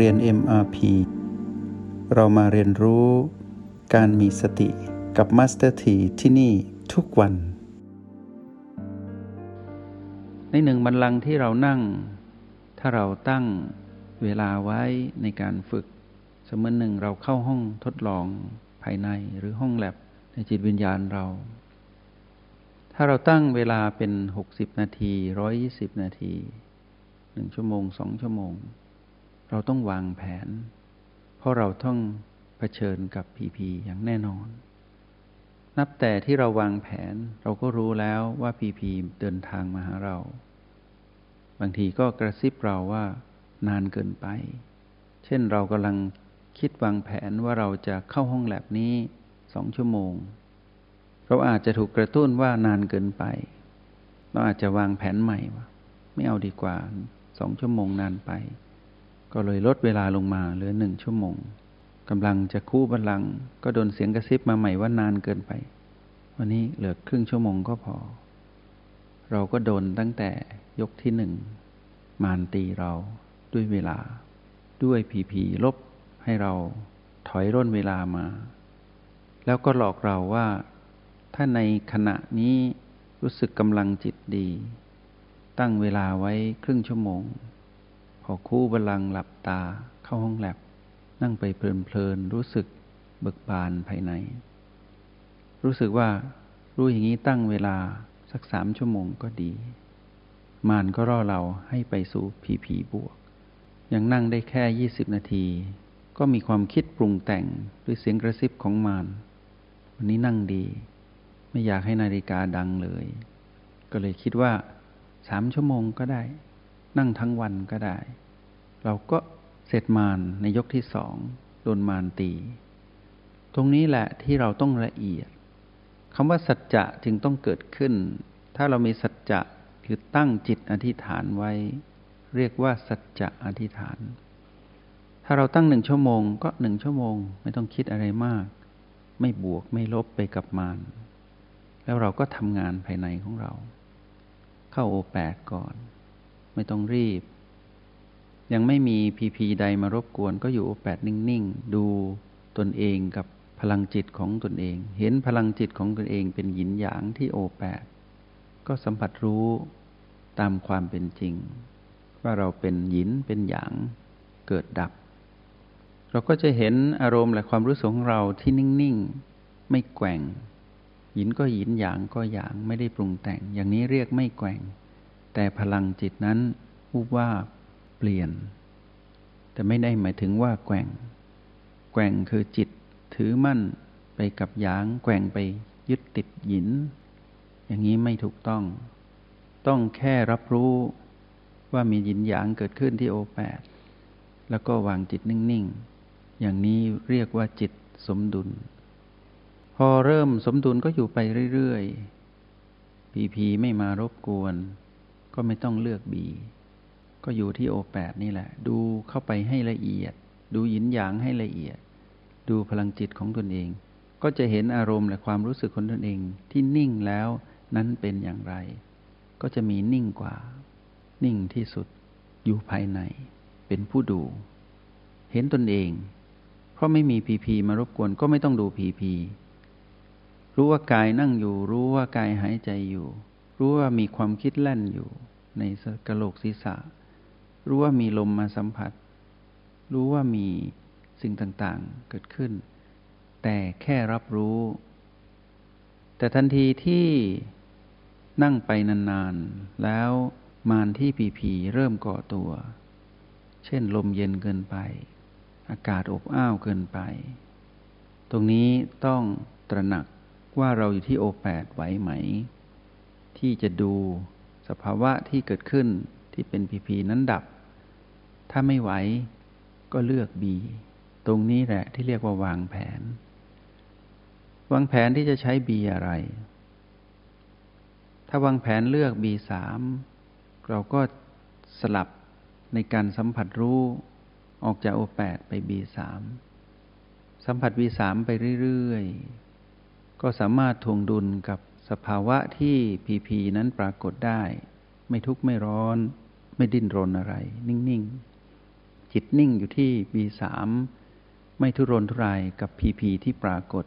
เรียน MRP เรามาเรียนรู้การมีสติกับ Master T ที่ที่นี่ทุกวัน ในหนึ่งบันลังที่เรานั่ง ถ้าเราตั้งเวลาไว้ในการฝึก สมือนหนึ่งเราเข้าห้องทดลองภายในหรือห้องแลบในจิตวิญญาณเรา ถ้าเราตั้งเวลาเป็น 60 นาที 120 นาทีหนึ่งชั่วโมงสองชั่วโมง เราต้องวางแผน เพราะเราต้องเผชิญกับพีพีอย่างแน่นอน นับแต่ที่เราวางแผนเราก็รู้แล้วว่าพีพีเดินทางมาหาเรา บางทีก็กระซิบเราว่านานเกินไป เช่นเรากำลังคิดวางแผนว่าเราจะเข้าห้องแลบนี้สองชั่วโมง เราอาจจะถูกกระตุ้นว่านานเกินไป เราอาจจะวางแผนใหม่ว่าไม่เอาดีกว่าสองชั่วโมงนานไป ก็เลยลดเวลาลงมาเหลือหนึ่งชั่วโมงกำลังจะคู่บัลลังก็โดนเสียงกระซิบมาใหม่ว่านานเกินไป วันนี้เหลือครึ่งชั่วโมงก็พอ เราก็โดนตั้งแต่ยกที่หนึ่งมานตีเราด้วยเวลา ด้วยผีผีลบให้เราถอยร่นเวลามา แล้วก็หลอกเราว่า ถ้าในขณะนี้รู้สึกกำลังจิตดี ตั้งเวลาไว้ครึ่งชั่วโมง พอคู่บาลังหลับตาเข้าห้องแลบ นั่งไปเพลินๆรู้สึกเบิกบานภายใน รู้สึกว่ารู้อย่างนี้ตั้งเวลาสักสามชั่วโมงก็ดี มานก็ร่อเราให้ไปสู่ผีผีบวก ยังนั่งได้แค่ยี่สิบนาที ก็มีความคิดปรุงแต่งด้วยเสียงกระซิบของมานวันนี้นั่งดี ไม่อยากให้นาฬิกาดังเลย ก็เลยคิดว่าสามชั่วโมงก็ได้ นั่งทั้งวันก็ได้ เราก็เสร็จมานในยกที่สองโดนมานตี ตรงนี้แหละที่เราต้องละเอียดคำว่าสัจจะจึงต้องเกิดขึ้น ถ้าเรามีสัจจะคือตั้งจิตอธิษฐานไว้ เรียกว่าสัจจะอธิษฐาน ถ้าเราตั้งหนึ่งชั่วโมง ก็หนึ่งชั่วโมง ไม่ต้องคิดอะไรมาก ไม่บวกไม่ลบไปกับมานแล้วเราก็ทำงานภายในของเรา เข้าโอแปดก่อน ไม่ต้องรีบ ยังไม่มีพีพีใดมารบกวน ก็อยู่โอแปดนิ่งๆ ดูตนเองกับพลังจิตของตนเอง เห็นพลังจิตของตนเองเป็นหยินหยางที่โอแปดก็สัมผัสรู้ตามความเป็นจริง ว่าเราเป็นหยินเป็นหยางเกิดดับ เราก็จะเห็นอารมณ์และความรู้สึกของเราที่นิ่งๆ ไม่แกว่งหยินก็หยินหยางก็หยางไม่ได้ปรุงแต่ง อย่างนี้เรียกไม่แกว่ง แต่พลังจิตนั้นวูบว่า เปลี่ยน แต่ไม่ได้หมายถึงว่าแกว่ง แกว่งคือจิตถือมั่นไปกับหยาง แกว่งไปยึดติดหยิน อย่างนี้ไม่ถูกต้อง ต้องแค่รับรู้ว่ามีหยินหยางเกิดขึ้นที่โอแปดแล้วก็วางจิตนิ่ง ๆ อย่างนี้เรียกว่าจิตสมดุล พอเริ่มสมดุลก็อยู่ไปเรื่อยๆพีพีไม่มารบกวน ก็ไม่ต้องเลือกบี ก็อยู่ที่โอแปดนี่แหละ ดูเข้าไปให้ละเอียด ดูหยินหยางให้ละเอียด ดูพลังจิตของตนเอง ก็จะเห็นอารมณ์และความรู้สึกของตนเองที่นิ่งแล้วนั้นเป็นอย่างไร ก็จะมีนิ่งกว่า นิ่งที่สุดอยู่ภายใน เป็นผู้ดู เห็นตนเอง เพราะไม่มีพีพีมารบกวนก็ไม่ต้องดูพีพีรู้ว่ากายนั่งอยู่ รู้ว่ากายหายใจอยู่ รู้ว่ามีความคิดแล่นอยู่ ในกระโหลกศีรษะ รู้ว่ามีลมมาสัมผัส รู้ว่ามีสิ่งต่างๆเกิดขึ้น แต่แค่รับรู้ แต่ทันทีที่นั่งไปนานๆ แล้วมานที่ผีผีเริ่มก่อตัว เช่นลมเย็นเกินไป อากาศอบอ้าวเกินไป ตรงนี้ต้องตระหนักว่าเราอยู่ที่โอแปดไหวไหม ที่จะดูสภาวะที่เกิดขึ้นที่เป็นพีพีนั้นดับ ถ้าไม่ไหวก็เลือกบีตรงนี้แหละที่เรียกว่าวางแผน วางแผนที่จะใช้บีอะไร ถ้าวางแผนเลือกบีสามเราก็สลับในการสัมผัสรู้ออกจากโอแปดไปบีสามสัมผัสบีสามไปเรื่อยๆ ก็สามารถทวงดุลกับสภาวะที่พีพีนั้นปรากฏได้ ไม่ทุกข์ไม่ร้อน ไม่ดิ้นรนอะไร นิ่ง ๆ จิตนิ่งอยู่ที่ B3 ไม่ทุรนทุรายกับ PP ที่ปรากฏ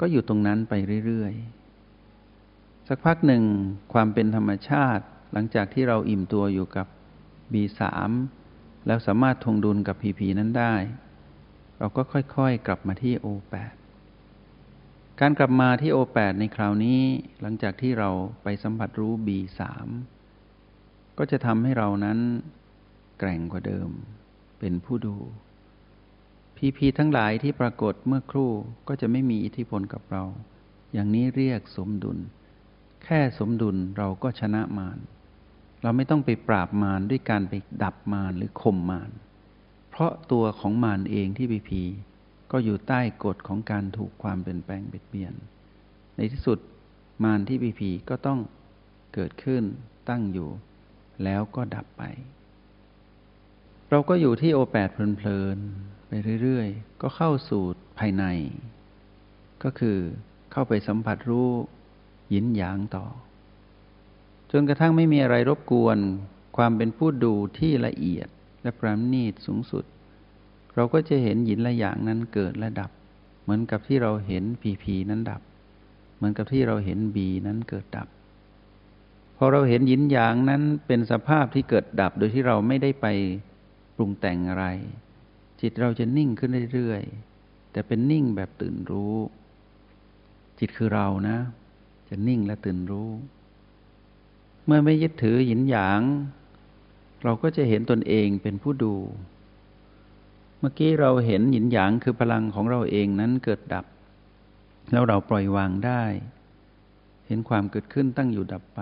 ก็อยู่ตรงนั้นไปเรื่อยๆ สักพักหนึ่งความเป็นธรรมชาติหลังจากที่เราอิ่มตัวอยู่กับ B3 แล้วสามารถทงดุลกับ PP นั้นได้ เราก็ค่อยๆ กลับมาที่ O8 การกลับมาที่ O8 ในคราวนี้หลังจากที่เราไปสัมผัสรู้ B3 ก็จะทำให้เรานั้น แกร่งกว่าเดิม เป็นผู้ดู พีพีทั้งหลายที่ปรากฏเมื่อครู่ก็จะไม่มีอิทธิพลกับเรา อย่างนี้เรียกสมดุล แค่สมดุลเราก็ชนะมารเราไม่ต้องไปปราบมารด้วยการไปดับมารหรือข่มมารเพราะตัวของมารเองที่พีพีก็อยู่ใต้กฎของการถูกความเปลี่ยนแปลงเบียดเบียน ในที่สุดมารที่พีพีก็ต้องเกิดขึ้นตั้งอยู่ แล้วก็ดับไป เราก็อยู่ที่โอแปดเพลินๆไปเรื่อยๆ ก็เข้าสู่ภายใน ก็คือเข้าไปสัมผัสรู้ยินหยางต่อ จนกระทั่งไม่มีอะไรรบกวน ความเป็นผู้ดูที่ละเอียดและประณีตสูงสุด เราก็จะเห็นหยินและหยางนั้นเกิดและดับ เหมือนกับที่เราเห็นพีพีนั้นดับ เหมือนกับที่เราเห็นบีนั้นเกิดดับพอเราเห็นหยินหยางนั้นเป็นสภาพที่เกิดดับโดยที่เราไม่ได้ไปป รุงแต่งอะไร จิตเราจะนิ่งขึ้นเรื่อยๆ แต่เป็นนิ่งแบบตื่นรู้ จิตคือเรานะ จะนิ่งและตื่นรู้ เมื่อไม่ยึดถือหยินหยาง เราก็จะเห็นตนเองเป็นผู้ดู เมื่อกี้เราเห็นหยินหยางคือพลังของเราเองนั้นเกิดดับ แล้วเราปล่อยวางได้ เห็นความเกิดขึ้นตั้งอยู่ดับไป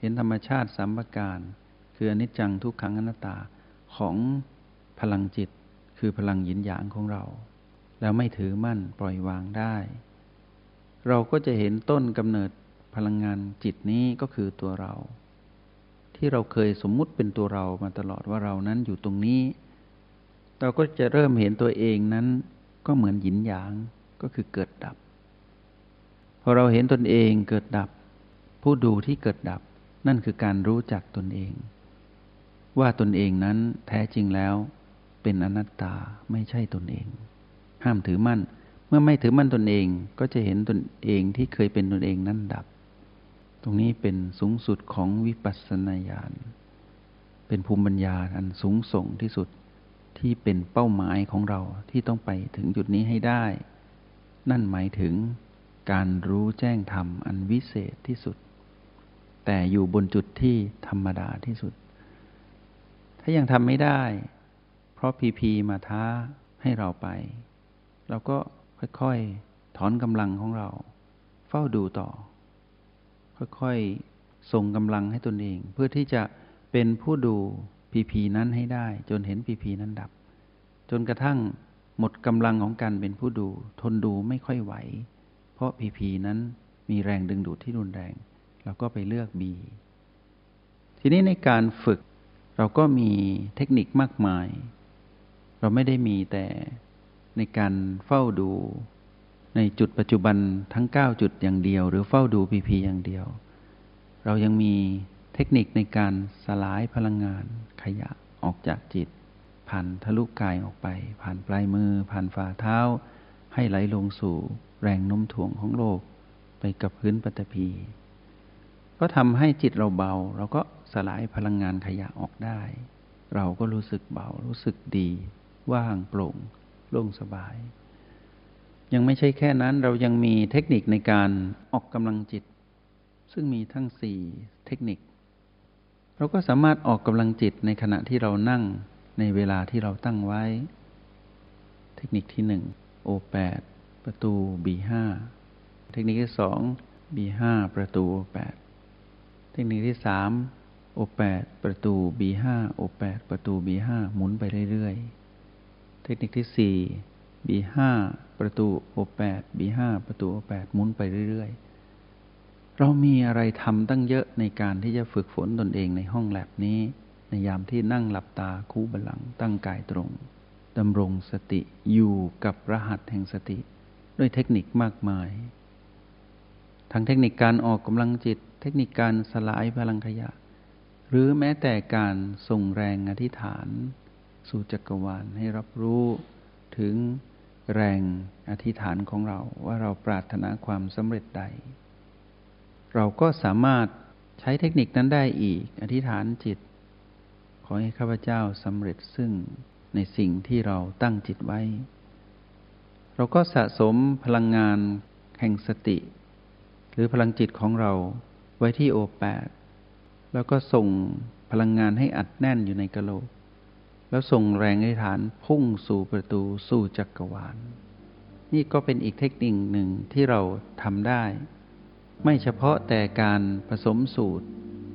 เห็นธรรมชาติสัมประการคืออนิจจังทุกขังอนัตตา ของพลังจิตคือพลังหยินหยางของเรา แล้วไม่ถือมั่นปล่อยวางได้ เราก็จะเห็นต้นกำเนิดพลังงานจิตนี้ก็คือตัวเรา ที่เราเคยสมมุติเป็นตัวเรามาตลอดว่าเรานั้นอยู่ตรงนี้ เราก็จะเริ่มเห็นตัวเองนั้นก็เหมือนหยินหยางก็คือเกิดดับ พอเราเห็นตนเองเกิดดับ ผู้ดูที่เกิดดับนั่นคือการรู้จักตนเอง ว่าตนเองนั้นแท้จริงแล้ว เป็นอนัตตาไม่ใช่ตนเอง ห้ามถือมั่น เมื่อไม่ถือมั่นตนเองก็จะเห็นตนเองที่เคยเป็นตนเองนั้นดับ ตรงนี้เป็นสูงสุดของวิปัสสนาญาณเป็นภูมิปัญญาอันสูงส่งที่สุดที่เป็นเป้าหมายของเราที่ต้องไปถึงจุดนี้ให้ได้ นั่นหมายถึงการรู้แจ้งธรรมอันวิเศษที่สุด แต่อยู่บนจุดที่ธรรมดาที่สุด ถ้ายังทำไม่ได้ เพราะพีพีมาท้าให้เราไป เราก็ค่อยๆ ถอนกำลังของเรา เฝ้าดูต่อ ค่อยๆ ส่งกำลังให้ตนเอง เพื่อที่จะเป็นผู้ดูพีพีนั้นให้ได้ จนเห็นพีพีนั้นดับ จนกระทั่งหมดกำลังของการเป็นผู้ดู ทนดูไม่ค่อยไหว เพราะพีพีนั้นมีแรงดึงดูดที่รุนแรง เราก็ไปเลือกบีทีนี้ในการฝึก เราก็มีเทคนิคมากมาย เราไม่ได้มีแต่ในการเฝ้าดู ในจุดปัจจุบันทั้ง 9 จุดอย่างเดียว หรือเฝ้าดูพีพีอย่างเดียว เรายังมีเทคนิคในการสลายพลังงานขยะออกจากจิต ผ่านทะลุกายออกไป ผ่านปลายมือ ผ่านฝ่าเท้า ให้ไหลลงสู่แรงน้มถ่วงของโลก ไปกับพื้นปฐพีก็ทำให้จิตเราเบาเราก็ สลายพลังงานขยะออกได้ เราก็รู้สึกเบารู้สึกดี ว่างโปร่งโล่งสบาย ยังไม่ใช่แค่นั้นเรายังมีเทคนิคในการออกกำลังจิต ซึ่งมีทั้งสี่เทคนิค เราก็สามารถออกกำลังจิตในขณะที่เรานั่งในเวลาที่เราตั้งไว้ เทคนิคที่หนึ่งโอแปดประตูบีห้าเทคนิคที่สองบีห้าประตูโอแปดเทคนิคที่สาม โอแปดประตูบีห้าโอแปดประตูบีห้าหมุนไปเรื่อยๆ เทคนิคที่สี่บีห้าประตูโอแปดบีห้าประตูโอแปดหมุนไปเรื่อยๆ เรามีอะไรทำตั้งเยอะในการที่จะฝึกฝนตนเองในห้องแลบนี้ ในยามที่นั่งหลับตาคู่บัลลังตั้งกายตรงดำรงสติอยู่กับรหัสแห่งสติ ด้วยเทคนิคมากมาย ทั้งเทคนิคการออกกำลังจิต เทคนิคการสลายพลังขยะ หรือแม้แต่การส่งแรงอธิษฐาน สู่จักรวาลให้รับรู้ถึงแรงอธิษฐานของเราว่าเราปรารถนาความสำเร็จใด เราก็สามารถใช้เทคนิคนั้นได้อีก อธิษฐานจิต ขอให้ข้าพเจ้าสำเร็จซึ่งในสิ่งที่เราตั้งจิตไว้ เราก็สะสมพลังงานแห่งสติ หรือพลังจิตของเราไว้ที่โอแปด แล้วก็ส่งพลังงานให้อัดแน่นอยู่ในกะโหลก แล้วส่งแรงอธิษฐานพุ่งสู่ประตูสู่จักรวาลนี่ก็เป็นอีกเทคนิคหนึ่งที่เราทำได้ ไม่เฉพาะแต่การผสมสูตร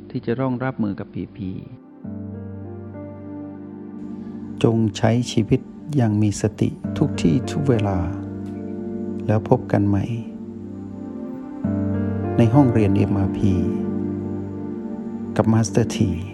ที่จะร่องรับมือกับผีผีจงใช้ชีวิตอย่างมีสติทุกที่ทุกเวลา แล้วพบกันใหม่ ในห้องเรียน MRP กับมาสเตอร์ที